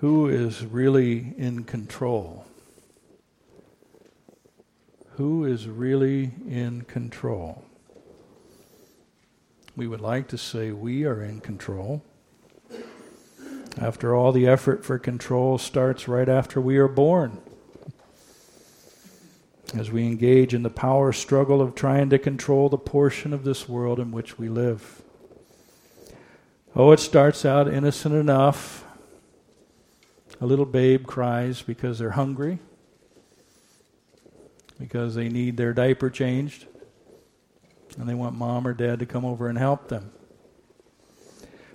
Who is really in control? Who is really in control? We would like to say we are in control. After all, the effort for control starts right after we are born. As we engage in the power struggle of trying to control the portion of this world in which we live. Oh, it starts out innocent enough. A little babe cries because they're hungry, because they need their diaper changed, and they want mom or dad to come over and help them.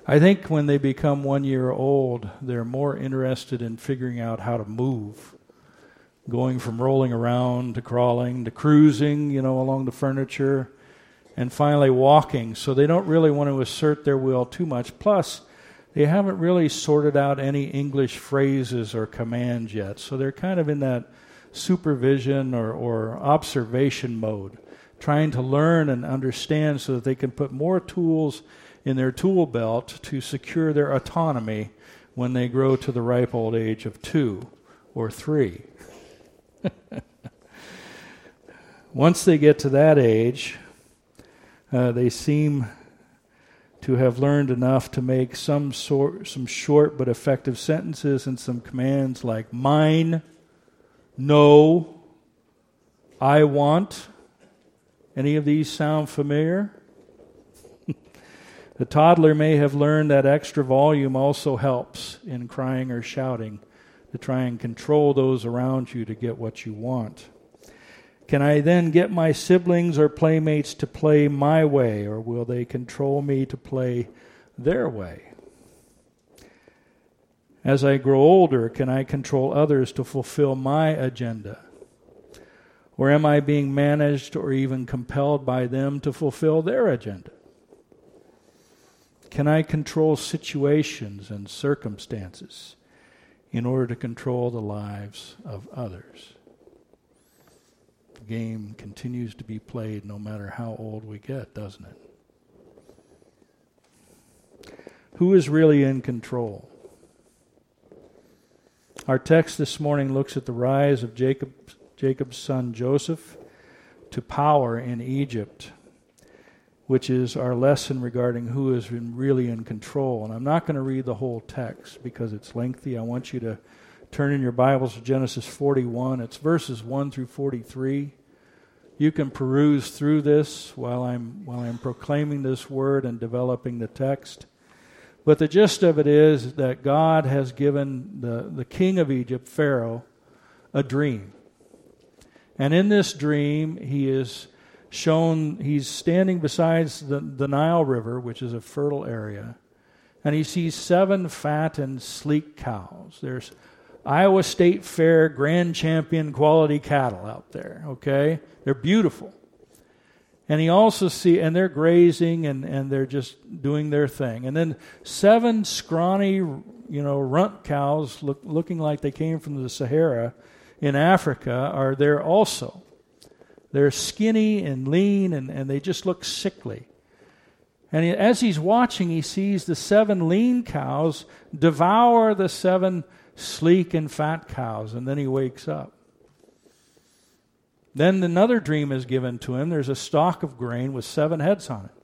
I think when they become one year old, they're more interested in figuring out how to move, going from rolling around to crawling to cruising, you know, along the furniture, and finally walking. So they don't really want to assert their will too much. Plus, they haven't really sorted out any English phrases or commands yet. So they're kind of in that supervision or, or observation mode, trying to learn and understand so that they can put more tools in their tool belt to secure their autonomy when they grow to the ripe old age of two or three. Once they get to that age, uh, they seem to have learned enough to make some sort, some short but effective sentences and some commands like mine, no, I want. Any of these sound familiar? The toddler may have learned that extra volume also helps in crying or shouting to try and control those around you to get what you want. Can I then get my siblings or playmates to play my way, or will they control me to play their way? As I grow older, can I control others to fulfill my agenda? Or am I being managed or even compelled by them to fulfill their agenda? Can I control situations and circumstances in order to control the lives of others? Game continues to be played no matter how old we get, doesn't it? Who is really in control? Our text this morning looks at the rise of Jacob, Jacob's son Joseph to power in Egypt which is our lesson regarding who is really in control. And I'm not going to read the whole text because it's lengthy. I want you to turn in your Bibles to Genesis 41. It's verses 1 through 43. You can peruse through this while I'm, while I'm proclaiming this word and developing the text. But the gist of it is that God has given the, the king of Egypt, Pharaoh, a dream. And in this dream, he is shown he's standing beside the, the Nile River, which is a fertile area, and he sees seven fat and sleek cows. There's Iowa State Fair grand champion quality cattle out there, okay? They're beautiful. And he also see and they're grazing and, and they're just doing their thing. And then seven scrawny, you know, runt cows look, looking like they came from the Sahara in Africa are there also. They're skinny and lean, and, and they just look sickly. And as he's watching, he sees the seven lean cows devour the seven sleek and fat cows, and then he wakes up. Then another dream is given to him. There's a stalk of grain with seven heads on it,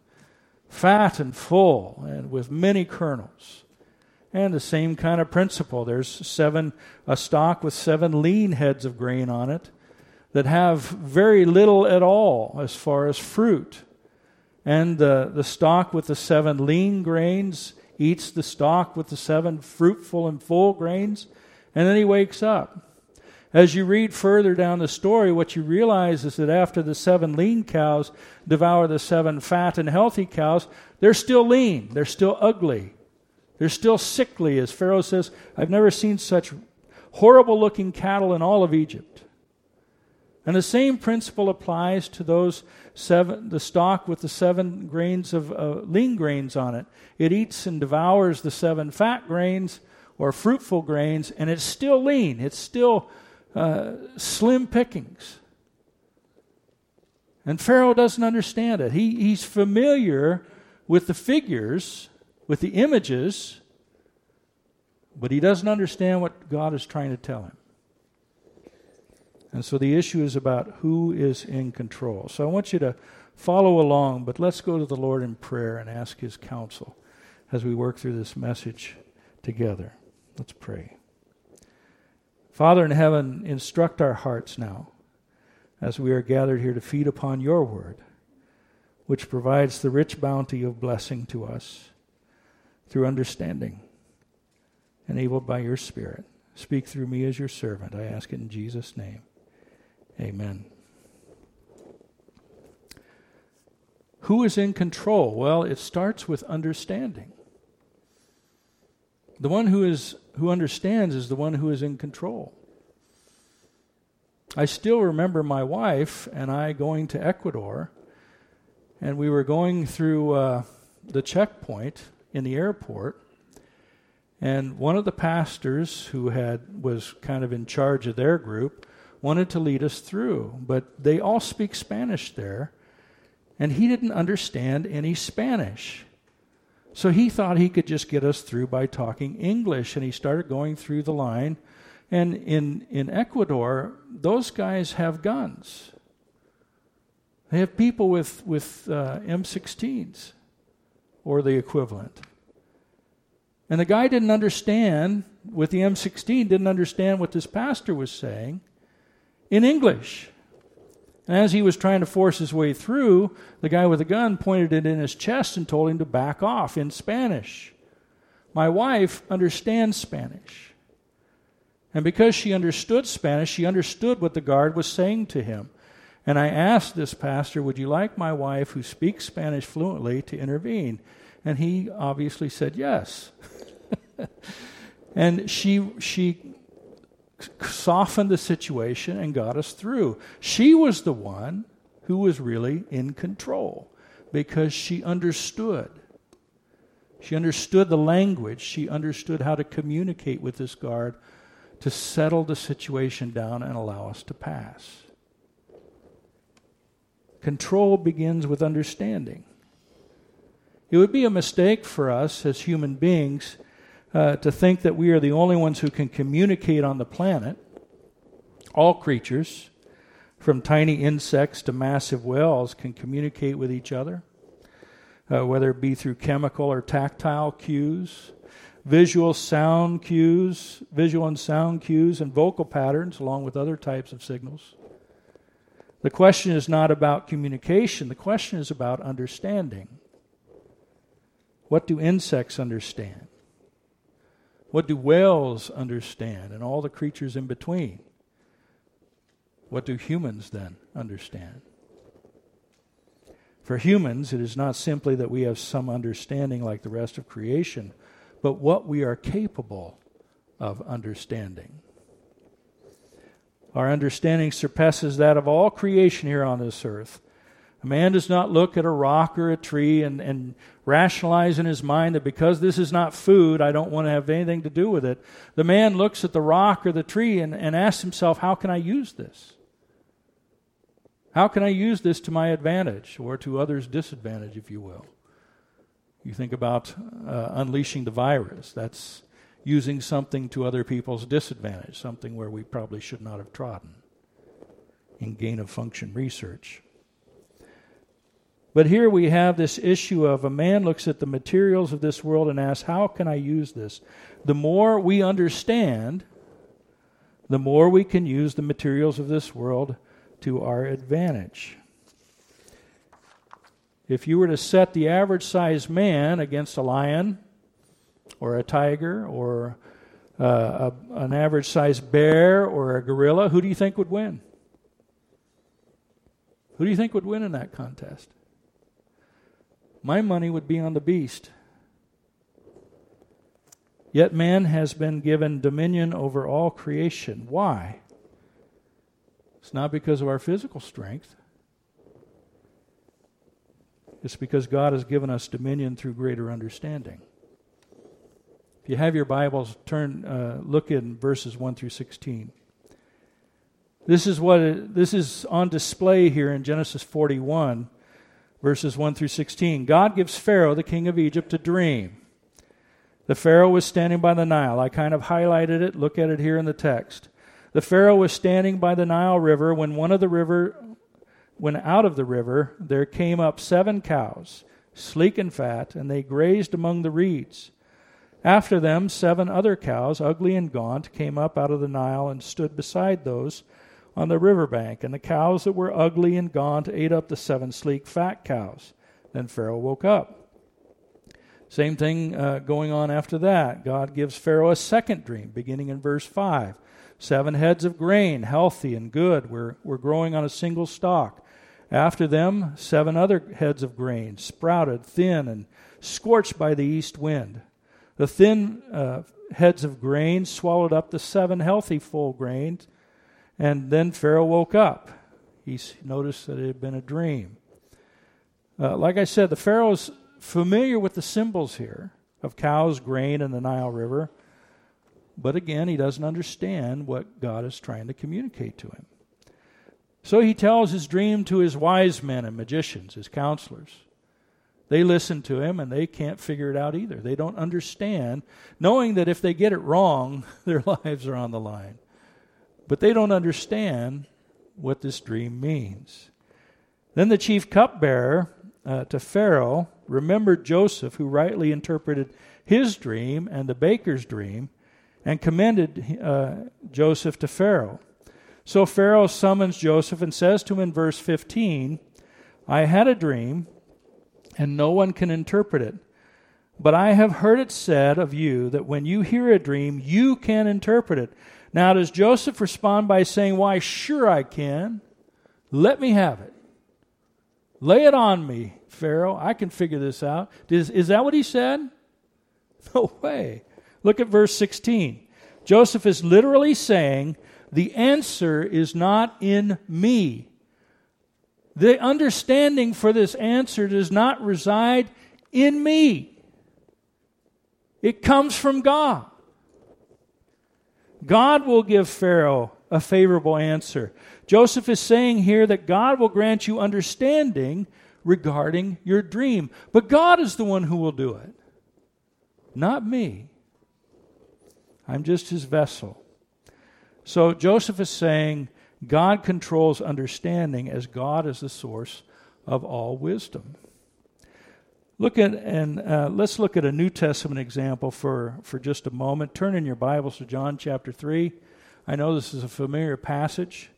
fat and full, and with many kernels. And the same kind of principle. There's seven a stalk with seven lean heads of grain on it, that have very little at all as far as fruit. And the, the stalk with the seven lean grains eats the stalk with the seven fruitful and full grains, and then he wakes up. As you read further down the story, what you realize is that after the seven lean cows devour the seven fat and healthy cows, they're still lean, they're still ugly, they're still sickly. As Pharaoh says, I've never seen such horrible looking cattle in all of Egypt. And the same principle applies to those seven, the stalk with the seven grains of uh, lean grains on it. It eats and devours the seven fat grains or fruitful grains, and it's still lean. It's still uh, slim pickings. And Pharaoh doesn't understand it. He, he's familiar with the figures, with the images, But he doesn't understand what God is trying to tell him. And so the issue is about who is in control. So I want you to follow along, but let's go to the Lord in prayer and ask his counsel as we work through this message together. Let's pray. Father in heaven, instruct our hearts now as we are gathered here to feed upon your word, which provides the rich bounty of blessing to us through understanding, enabled by your Spirit. Speak through me as your servant. I ask it in Jesus' name. Amen. Who is in control? Well, it starts with understanding. The one who is who understands is the one who is in control. I still remember my wife and I going to Ecuador, and we were going through uh, the checkpoint in the airport, and one of the pastors who had was kind of in charge of their group wanted to lead us through, but they all speak Spanish there, and he didn't understand any Spanish. So he thought he could just get us through by talking English, and he started going through the line. And in, in Ecuador, those guys have guns. They have people with, with uh, M16s or the equivalent. And the guy didn't understand, with the M16, didn't understand what this pastor was saying in English. And as he was trying to force his way through, the guy with the gun pointed it in his chest and told him to back off in Spanish. My wife understands Spanish. And because she understood Spanish, she understood what the guard was saying to him. And I asked this pastor, Would you like my wife, who speaks Spanish fluently, to intervene? And he obviously said yes. and she, she softened the situation and got us through. She was the one who was really in control because she understood. She understood the language. She understood how to communicate with this guard to settle the situation down and allow us to pass. Control begins with understanding. It would be a mistake for us as human beings uh, to think that we are the only ones who can communicate on the planet. All creatures, from tiny insects to massive whales, can communicate with each other, uh, whether it be through chemical or tactile cues, visual sound cues, visual and sound cues, and vocal patterns, along with other types of signals. The question is not about communication, the question is about understanding. What do insects understand? What do whales understand and all the creatures in between? What do humans then understand? For humans, it is not simply that we have some understanding like the rest of creation, but what we are capable of understanding. Our understanding surpasses that of all creation here on this earth. A man does not look at a rock or a tree and, and rationalize in his mind that because this is not food, I don't want to have anything to do with it. The man looks at the rock or the tree and, and asks himself, How can I use this? How can I use this to my advantage or to others' disadvantage, if you will? You think about uh, unleashing the virus. That's using something to other people's disadvantage, something where we probably should not have trodden in gain of function research. But here we have this issue of a man looks at the materials of this world and asks, How can I use this? The more we understand, the more we can use the materials of this world to our advantage. If you were to set the average sized man against a lion or a tiger or uh, a, an average sized bear or a gorilla, who do you think would win? Who do you think would win in that contest? My money would be on the beast. Yet man has been given dominion over all creation. Why? It's not because of our physical strength. It's because God has given us dominion through greater understanding. If you have your Bibles, turn uh, look in verses 1 through 16. This is what it, this is on display here in Genesis 41 verses 1 through 16. God gives Pharaoh, the king of Egypt, a dream. The Pharaoh was standing by the Nile. I kind of highlighted it. Look at it here in the text. The Pharaoh was standing by the Nile River when one of the river when out of the river there came up seven cows, sleek and fat, and they grazed among the reeds. After them seven other cows, ugly and gaunt, came up out of the Nile and stood beside those on the river bank, and the cows that were ugly and gaunt ate up the seven sleek fat cows. Then Pharaoh woke up. Same thing uh, going on after that. God gives Pharaoh a second dream, beginning in verse 5. Seven heads of grain, healthy and good, were, were growing on a single stalk. After them, seven other heads of grain, sprouted, thin, and scorched by the east wind. The thin uh, heads of grain swallowed up the seven healthy full grains, and then Pharaoh woke up. He noticed that it had been a dream. Uh, like I said, the Pharaoh is familiar with the symbols here of cows, grain, and the Nile River. But again, he doesn't understand what God is trying to communicate to him. So he tells his dream to his wise men and magicians, his counselors. They listen to him and they can't figure it out either. They don't understand, knowing that if they get it wrong, their lives are on the line. But they don't understand what this dream means. Then the chief cupbearer uh, to Pharaoh remembered Joseph, who rightly interpreted his dream and the baker's dream, and commended uh, Joseph to Pharaoh. So Pharaoh summons Joseph and says to him in verse 15, I had a dream, and no one can interpret it. But I have heard it said of you that when you hear a dream, you can interpret it. Now, does Joseph respond by saying, Why, sure I can. Let me have it. Lay it on me, Pharaoh. I can figure this out. Is, is that what he said? No way. Look at verse 16. Joseph is literally saying, The answer is not in me. The understanding for this answer does not reside in me, it comes from God. God will give Pharaoh a favorable answer. Joseph is saying here that God will grant you understanding regarding your dream. But God is the one who will do it, not me. I'm just his vessel. So Joseph is saying God controls understanding as God is the source of all wisdom. Look at and uh, let's look at a New Testament example for, for just a moment. Turn in your Bibles to John chapter 3. I know this is a familiar passage.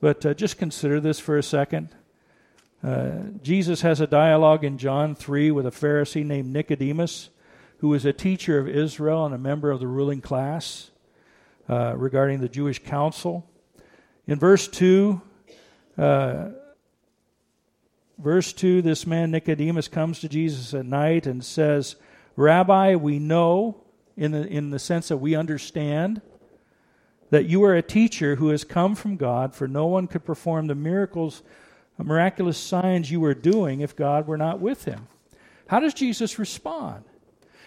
But uh, just consider this for a second. Uh, Jesus has a dialogue in John 3 with a Pharisee named Nicodemus, who was a teacher of Israel and a member of the ruling class uh, regarding the Jewish council. In verse 2, uh, verse 2, this man Nicodemus comes to Jesus at night and says, Rabbi, we know, in the, in the sense that we understand, that you are a teacher who has come from God, for no one could perform the miracles, miraculous signs you are doing if God were not with him. How does Jesus respond?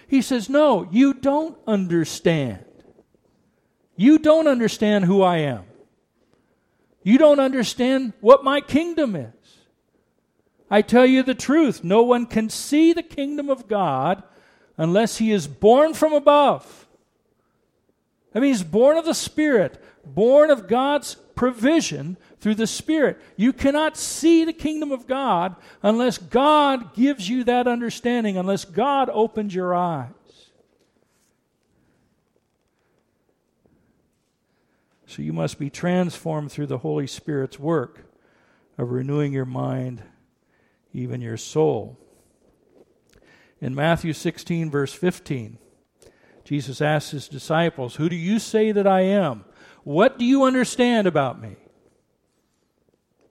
He says, No, you don't understand. You don't understand who I am. You don't understand what my kingdom is. I tell you the truth no one can see the kingdom of God unless he is born from above. That means born of the Spirit, born of God's provision through the Spirit. You cannot see the kingdom of God unless God gives you that understanding, unless God opens your eyes. So you must be transformed through the Holy Spirit's work of renewing your mind, even your soul. In Matthew 16, verse 15, Jesus asked his disciples, Who do you say that I am? What do you understand about me?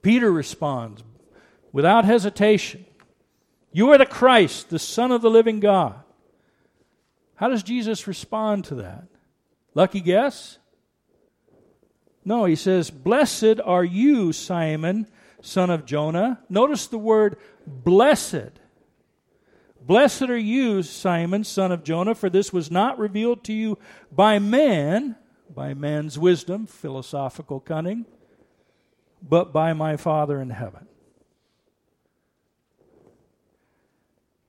Peter responds without hesitation, You are the Christ, the Son of the living God. How does Jesus respond to that? Lucky guess? No, he says, Blessed are you, Simon, son of Jonah. Notice the word blessed. Blessed are you, Simon, son of Jonah, for this was not revealed to you by man, by man's wisdom, philosophical cunning, but by my Father in heaven.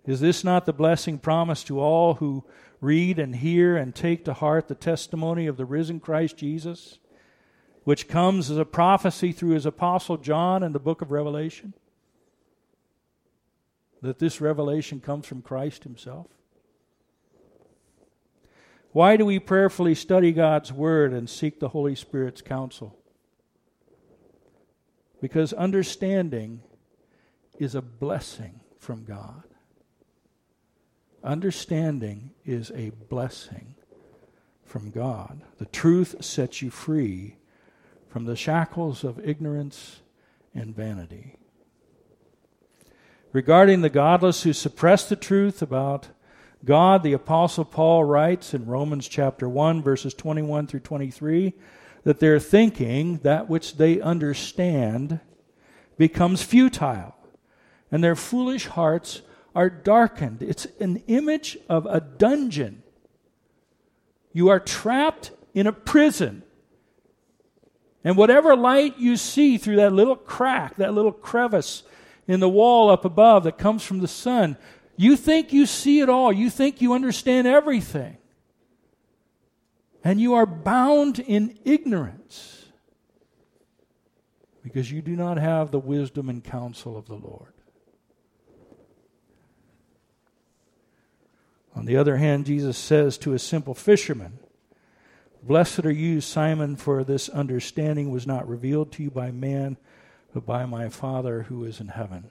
Is this not the blessing promised to all who read and hear and take to heart the testimony of the risen Christ Jesus, which comes as a prophecy through his apostle John in the book of Revelation? That this revelation comes from Christ himself? Why do we prayerfully study God's Word and seek the Holy Spirit's counsel? Because understanding is a blessing from God. Understanding is a blessing from God. The truth sets you free from the shackles of ignorance and vanity. Regarding the godless who suppress the truth about God, the Apostle Paul writes in Romans chapter 1, verses 21 through 23, that their thinking, that which they understand, becomes futile, and their foolish hearts are darkened. It's an image of a dungeon. You are trapped in a prison. And whatever light you see through that little crack, that little crevice in the wall up above that comes from the sun, you think you see it all. You think you understand everything. And you are bound in ignorance because you do not have the wisdom and counsel of the Lord. On the other hand, Jesus says to a simple fisherman, Blessed are you, Simon, for this understanding was not revealed to you by man, but by my Father who is in heaven.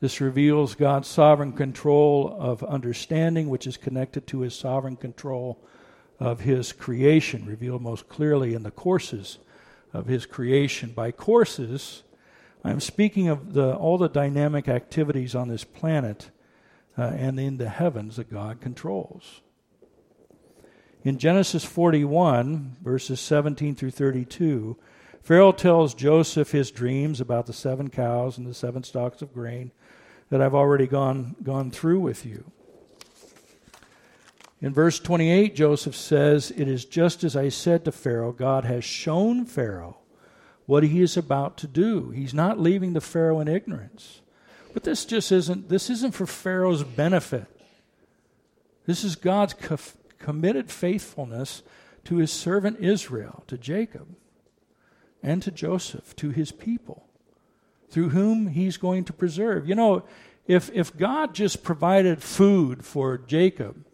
This reveals God's sovereign control of understanding, which is connected to his sovereign control of his creation, revealed most clearly in the courses of his creation. By courses, I'm speaking of the, all the dynamic activities on this planet uh, and in the heavens that God controls. In Genesis 41, verses 17 through 32, Pharaoh tells Joseph his dreams about the seven cows and the seven stalks of grain that I've already gone, gone through with you. In verse 28, Joseph says, It is just as I said to Pharaoh, God has shown Pharaoh what he is about to do. He's not leaving the Pharaoh in ignorance. But this just isn't this isn't for Pharaoh's benefit. This is God's co- committed faithfulness to his servant Israel, to Jacob, and to Joseph, to his people, through whom he's going to preserve. You know, if if God just provided food for Jacob,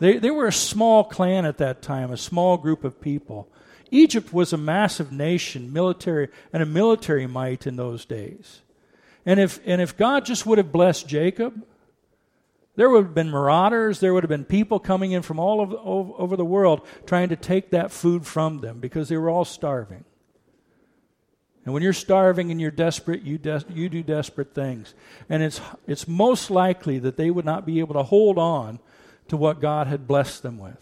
they, they were a small clan at that time, a small group of people. Egypt was a massive nation, military and a military might in those days. And if, and if God just would have blessed Jacob, there would have been marauders, there would have been people coming in from all over, over the world trying to take that food from them because they were all starving. And when you're starving and you're desperate, you, you do desperate things. And it's, it's most likely that they would not be able to hold on to what God had blessed them with.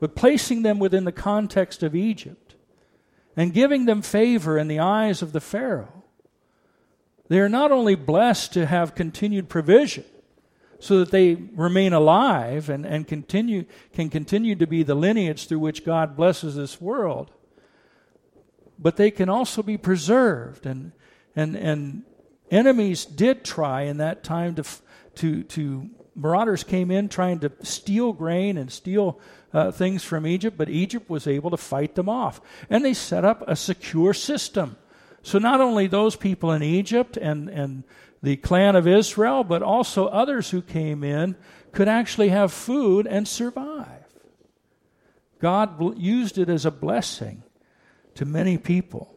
But placing them within the context of Egypt and giving them favor in the eyes of the Pharaoh they are not only blessed to have continued provision so that they remain alive and, and continue, can continue to be the lineage through which God blesses this world, but they can also be preserved. And, and, and enemies did try in that time to, to, to marauders came in trying to steal grain and steal uh, things from Egypt, but Egypt was able to fight them off. And they set up a secure system so not only those people in Egypt and, and the clan of Israel, but also others who came in could actually have food and survive. God used it as a blessing to many people.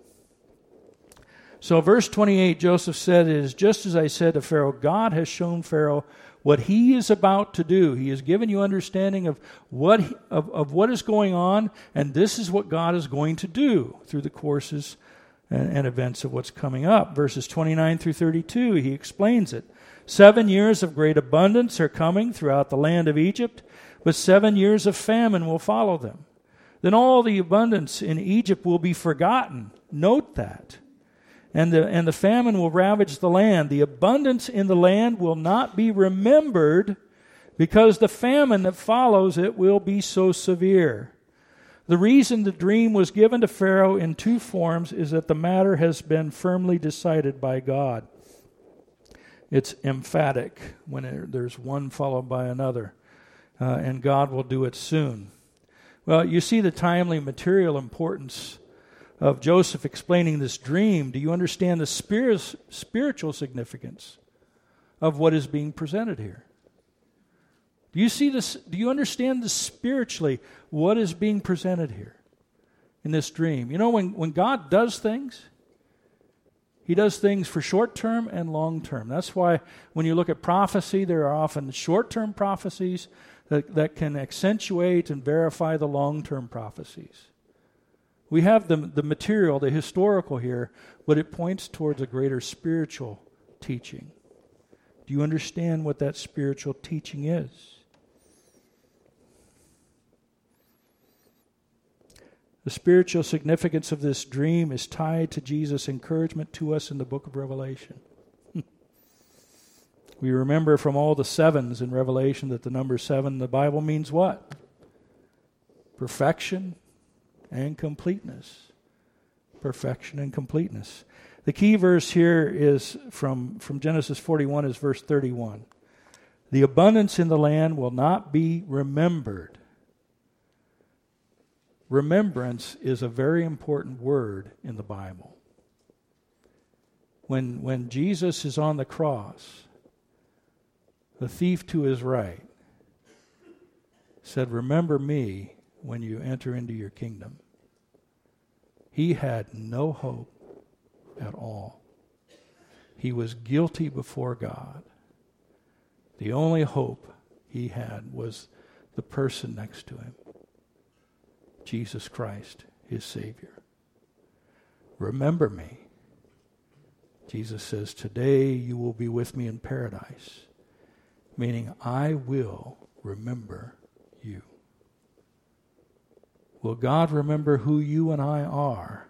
So, verse 28, Joseph said, It is just as I said to Pharaoh, God has shown Pharaoh what he is about to do. He has given you understanding of what, of, of what is going on, and this is what God is going to do through the courses and, and events of what's coming up. Verses 29 through 32, he explains it. Seven years of great abundance are coming throughout the land of Egypt, but seven years of famine will follow them. Then all the abundance in Egypt will be forgotten. Note that. And the, and the famine will ravage the land. The abundance in the land will not be remembered because the famine that follows it will be so severe. The reason the dream was given to Pharaoh in two forms is that the matter has been firmly decided by God. It's emphatic when it, there's one followed by another, uh, and God will do it soon. Well, you see the timely material importance of Joseph explaining this dream. Do you understand the spirit, spiritual significance of what is being presented here? Do you see this? Do you understand this spiritually what is being presented here in this dream? You know, when, when God does things, He does things for short term and long term. That's why when you look at prophecy, there are often short term prophecies that, that can accentuate and verify the long term prophecies. We have the, the material, the historical here, but it points towards a greater spiritual teaching. Do you understand what that spiritual teaching is? The spiritual significance of this dream is tied to Jesus' encouragement to us in the book of Revelation. We remember from all the sevens in Revelation that the number seven in the Bible means what? Perfection and completeness. Perfection and completeness. The key verse here is from, from Genesis 41 is verse 31. The abundance in the land will not be remembered Remembrance is a very important word in the Bible. When, when Jesus is on the cross, the thief to his right said, Remember me when you enter into your kingdom. He had no hope at all. He was guilty before God. The only hope he had was the person next to him. Jesus Christ, his Savior. Remember me. Jesus says, Today you will be with me in paradise, meaning I will remember you. Will God remember who you and I are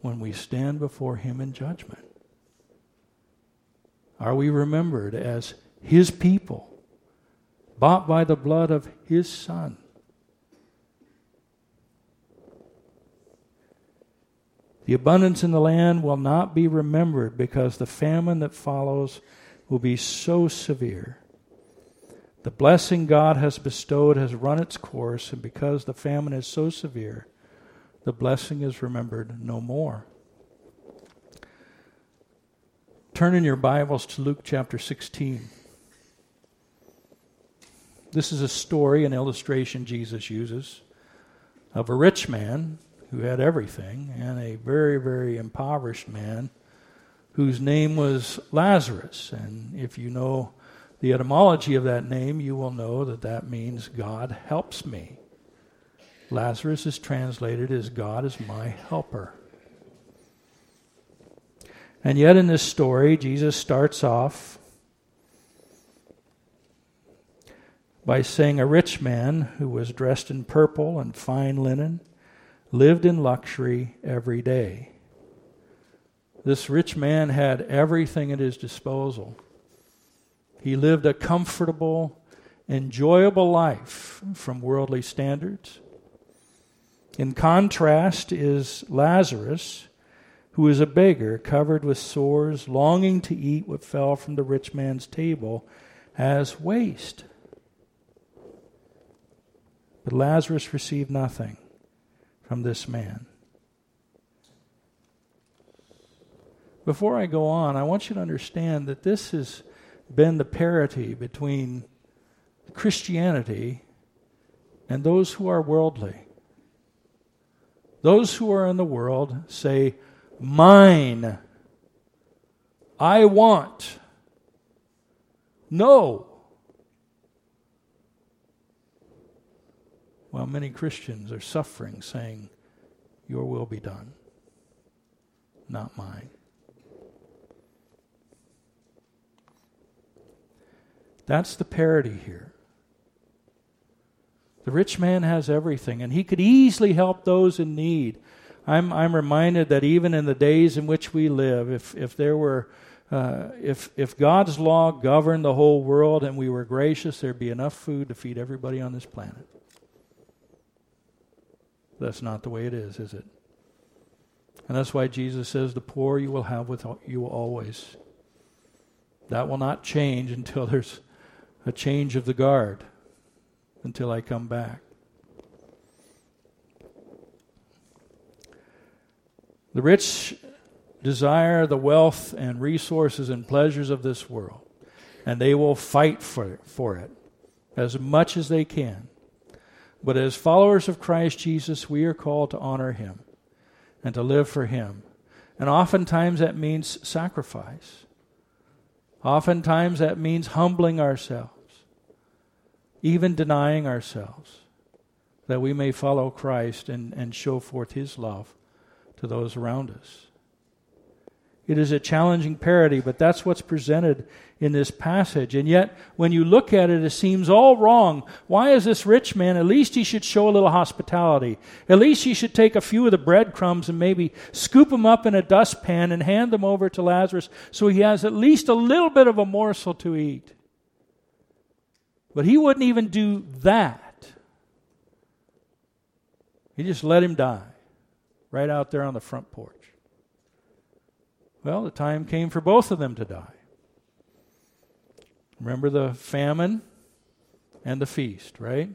when we stand before Him in judgment? Are we remembered as His people, bought by the blood of His Son? The abundance in the land will not be remembered because the famine that follows will be so severe. The blessing God has bestowed has run its course, and because the famine is so severe, the blessing is remembered no more. Turn in your Bibles to Luke chapter 16. This is a story, an illustration Jesus uses of a rich man who had everything, and a very, very impoverished man whose name was Lazarus. And if you know the etymology of that name, you will know that that means God helps me. Lazarus is translated as God is my helper. And yet, in this story, Jesus starts off by saying, A rich man who was dressed in purple and fine linen lived in luxury every day. This rich man had everything at his disposal. He lived a comfortable, enjoyable life from worldly standards. In contrast is Lazarus, who is a beggar covered with sores, longing to eat what fell from the rich man's table as waste. But Lazarus received nothing from this man. Before I go on, I want you to understand that this has been the parity between Christianity and those who are worldly. Those who are in the world say, Mine. I want. No. While many Christians are suffering, saying, Your will be done, not mine. That's the parity here. The rich man has everything, and he could easily help those in need. I'm, I'm reminded that even in the days in which we live, if, if there were uh, if, if God's law governed the whole world and we were gracious, there'd be enough food to feed everybody on this planet. That's not the way it is, is it? And that's why Jesus says, The poor you will have with you always. That will not change until there's a change of the guard, until I come back. The rich desire the wealth and resources and pleasures of this world, and they will fight for, for it as much as they can. But as followers of Christ Jesus, we are called to honor him and to live for him. And oftentimes that means sacrifice. Oftentimes that means humbling ourselves, even denying ourselves, that we may follow Christ and, and show forth his love to those around us. It is a challenging parody, but that's what's presented in this passage. And yet, when you look at it, it seems all wrong. Why is this rich man? At least he should show a little hospitality. At least he should take a few of the breadcrumbs and maybe scoop them up in a dustpan and hand them over to Lazarus so he has at least a little bit of a morsel to eat. But he wouldn't even do that. He just let him die right out there on the front porch. Well, the time came for both of them to die. Remember the famine and the feast, right?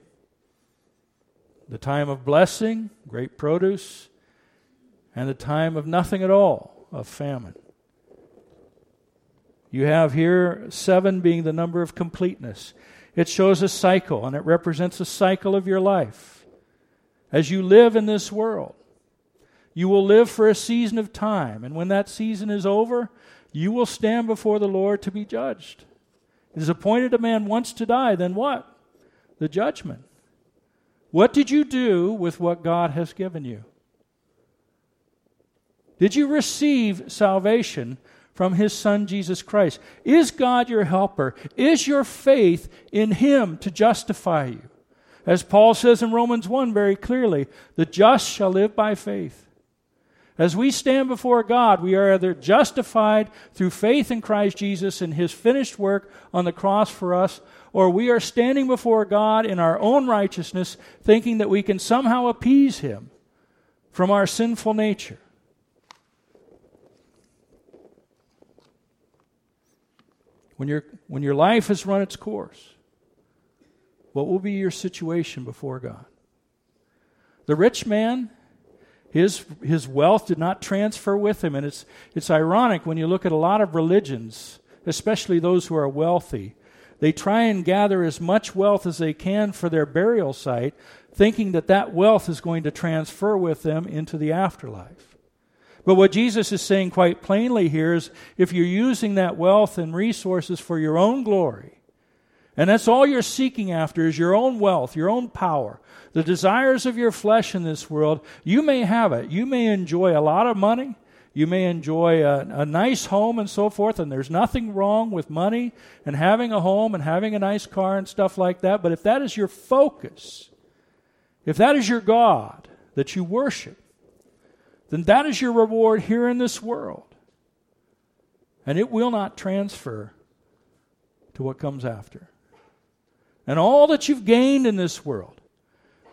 The time of blessing, great produce, and the time of nothing at all, of famine. You have here seven being the number of completeness. It shows a cycle, and it represents a cycle of your life. As you live in this world, you will live for a season of time, and when that season is over, you will stand before the Lord to be judged. It is appointed a man once to die, then what? The judgment. What did you do with what God has given you? Did you receive salvation from his son Jesus Christ? Is God your helper? Is your faith in him to justify you? As Paul says in Romans 1 very clearly, the just shall live by faith. As we stand before God, we are either justified through faith in Christ Jesus and his finished work on the cross for us, or we are standing before God in our own righteousness, thinking that we can somehow appease him from our sinful nature. When, your when your life has run its course, what will be your situation before God? The rich man his, his wealth did not transfer with him. And it's, it's ironic when you look at a lot of religions, especially those who are wealthy. They try and gather as much wealth as they can for their burial site, thinking that that wealth is going to transfer with them into the afterlife. But what Jesus is saying quite plainly here is if you're using that wealth and resources for your own glory, and that's all you're seeking after is your own wealth, your own power, the desires of your flesh in this world, you may have it. You may enjoy a lot of money. You may enjoy a, a, nice home and so forth, and there's nothing wrong with money and having a home and having a nice car and stuff like that. But if that is your focus, if that is your God that you worship, then that is your reward here in this world. And it will not transfer to what comes after. And all that you've gained in this world,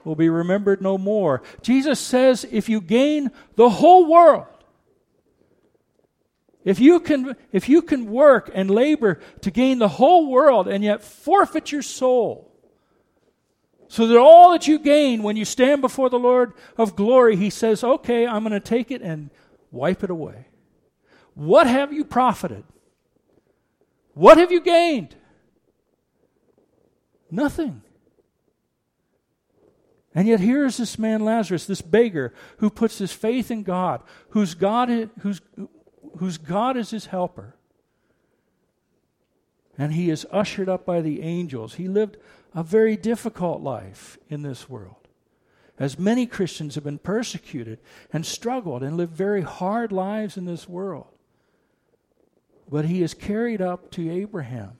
will be remembered no more. Jesus says if you gain the whole world, if you can, if you can work and labor to gain the whole world and yet forfeit your soul, so that all that you gain when you stand before the Lord of glory, He says, okay, I'm going to take it and wipe it away. What have you profited? What have you gained? Nothing. And yet here is this man Lazarus, this beggar, who puts his faith in God, whose God is, whose, whose God is his helper. And he is ushered up by the angels. He lived a very difficult life in this world. As many Christians have been persecuted and struggled and lived very hard lives in this world. But he is carried up to Abraham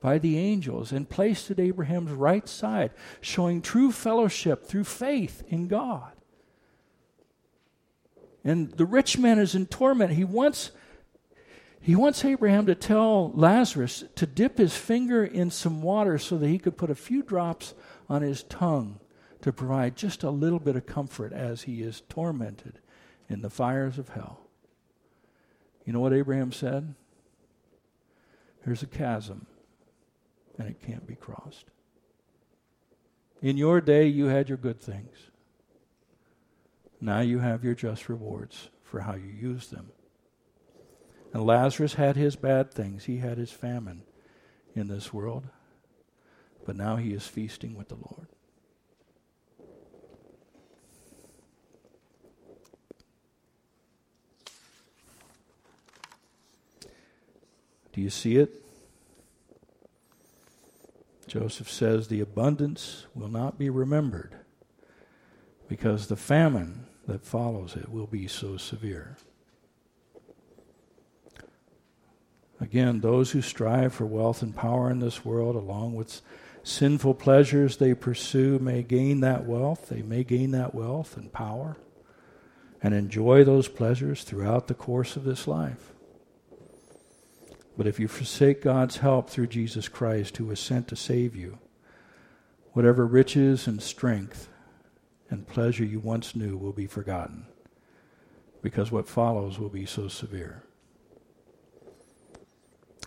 by the angels and placed at Abraham's right side, showing true fellowship through faith in God. And the rich man is in torment. He wants, he wants Abraham to tell Lazarus to dip his finger in some water so that he could put a few drops on his tongue to provide just a little bit of comfort as he is tormented in the fires of hell. You know what Abraham said? There's a chasm, and it can't be crossed. In your day, you had your good things. Now you have your just rewards for how you use them. And Lazarus had his bad things, he had his famine in this world, but now he is feasting with the Lord. Do you see it? Joseph says the abundance will not be remembered because the famine that follows it will be so severe. Again, those who strive for wealth and power in this world, along with sinful pleasures they pursue, may gain that wealth. They may gain that wealth and power and enjoy those pleasures throughout the course of this life. But if you forsake God's help through Jesus Christ, who was sent to save you, whatever riches and strength and pleasure you once knew will be forgotten, because what follows will be so severe.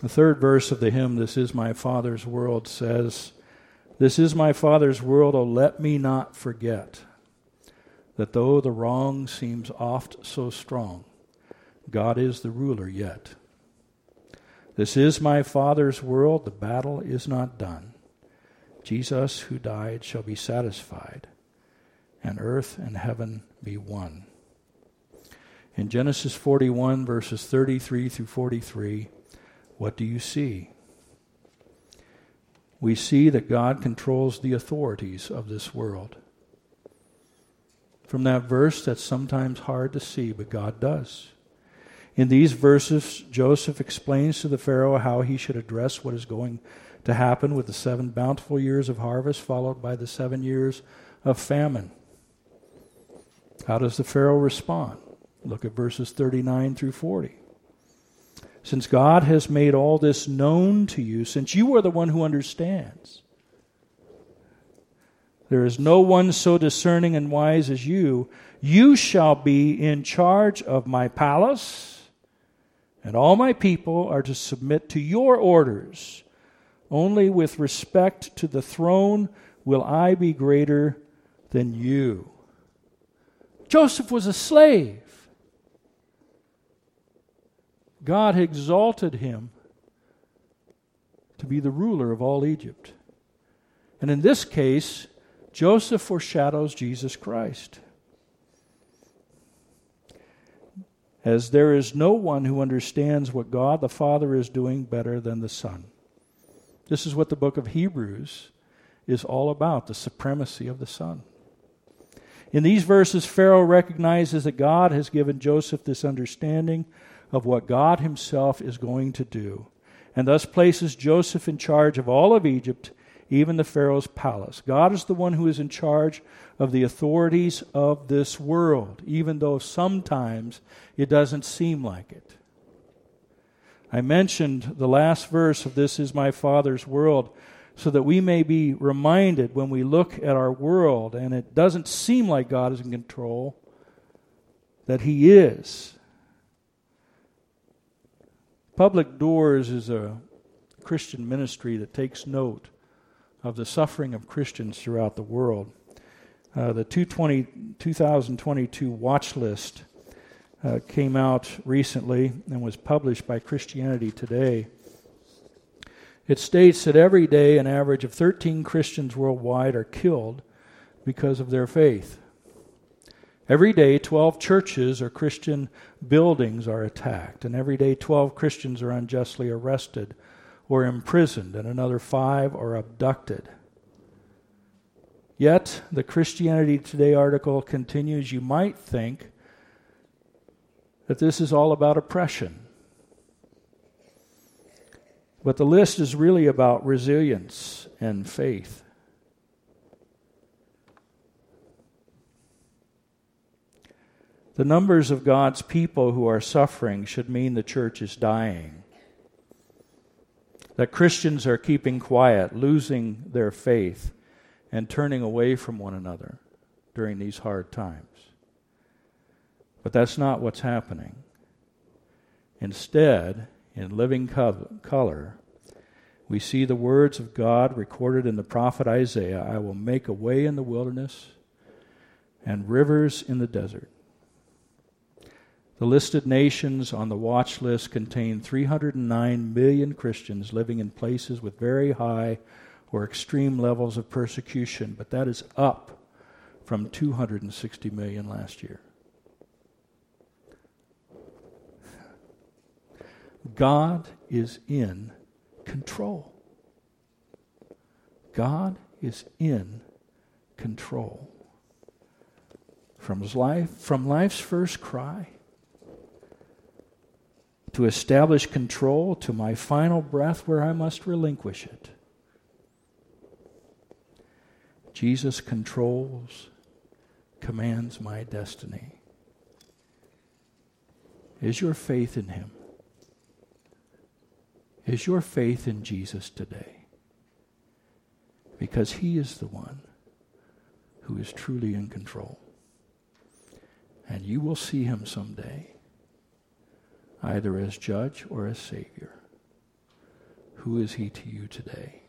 The third verse of the hymn, This is my Father's world, says, This is my Father's world, oh, let me not forget that though the wrong seems oft so strong, God is the ruler yet. This is my Father's world, the battle is not done. Jesus, who died, shall be satisfied, and earth and heaven be one. In Genesis 41, verses 33 through 43, what do you see? We see that God controls the authorities of this world. From that verse, that's sometimes hard to see, but God does. In these verses, Joseph explains to the Pharaoh how he should address what is going to happen with the seven bountiful years of harvest, followed by the seven years of famine. How does the Pharaoh respond? Look at verses 39 through 40. Since God has made all this known to you, since you are the one who understands, there is no one so discerning and wise as you, you shall be in charge of my palace and all my people are to submit to your orders. Only with respect to the throne will I be greater than you. Joseph was a slave. God exalted him to be the ruler of all Egypt. And in this case, Joseph foreshadows Jesus Christ. As there is no one who understands what God the Father is doing better than the Son. This is what the book of Hebrews is all about the supremacy of the Son. In these verses, Pharaoh recognizes that God has given Joseph this understanding of what God himself is going to do, and thus places Joseph in charge of all of Egypt even the Pharaoh's palace. God is the one who is in charge of the authorities of this world, even though sometimes it doesn't seem like it. I mentioned the last verse of This is My Father's world so that we may be reminded when we look at our world and it doesn't seem like God is in control, that He is. Public Doors is a Christian ministry that takes note of the suffering of Christians throughout the world. Uh, the 2022 watch list uh, came out recently and was published by Christianity Today. It states that every day an average of 13 Christians worldwide are killed because of their faith. Every day, 12 churches or Christian buildings are attacked, and every day, 12 Christians are unjustly arrested or imprisoned, and another five are abducted. Yet, the Christianity Today article continues you might think that this is all about oppression. But the list is really about resilience and faith. The numbers of God's people who are suffering should mean the church is dying that Christians are keeping quiet, losing their faith, and turning away from one another during these hard times. But that's not what's happening. Instead, in living color, we see the words of God recorded in the prophet Isaiah I will make a way in the wilderness and rivers in the desert. The listed nations on the watch list contain 309 million Christians living in places with very high or extreme levels of persecution, but that is up from 260 million last year. God is in control. God is in control. From life, from life's first cry to establish control to my final breath where I must relinquish it. Jesus controls, commands my destiny. Is your faith in Him? Is your faith in Jesus today? Because He is the one who is truly in control. And you will see Him someday, either as judge or as Savior. Who is He to you today?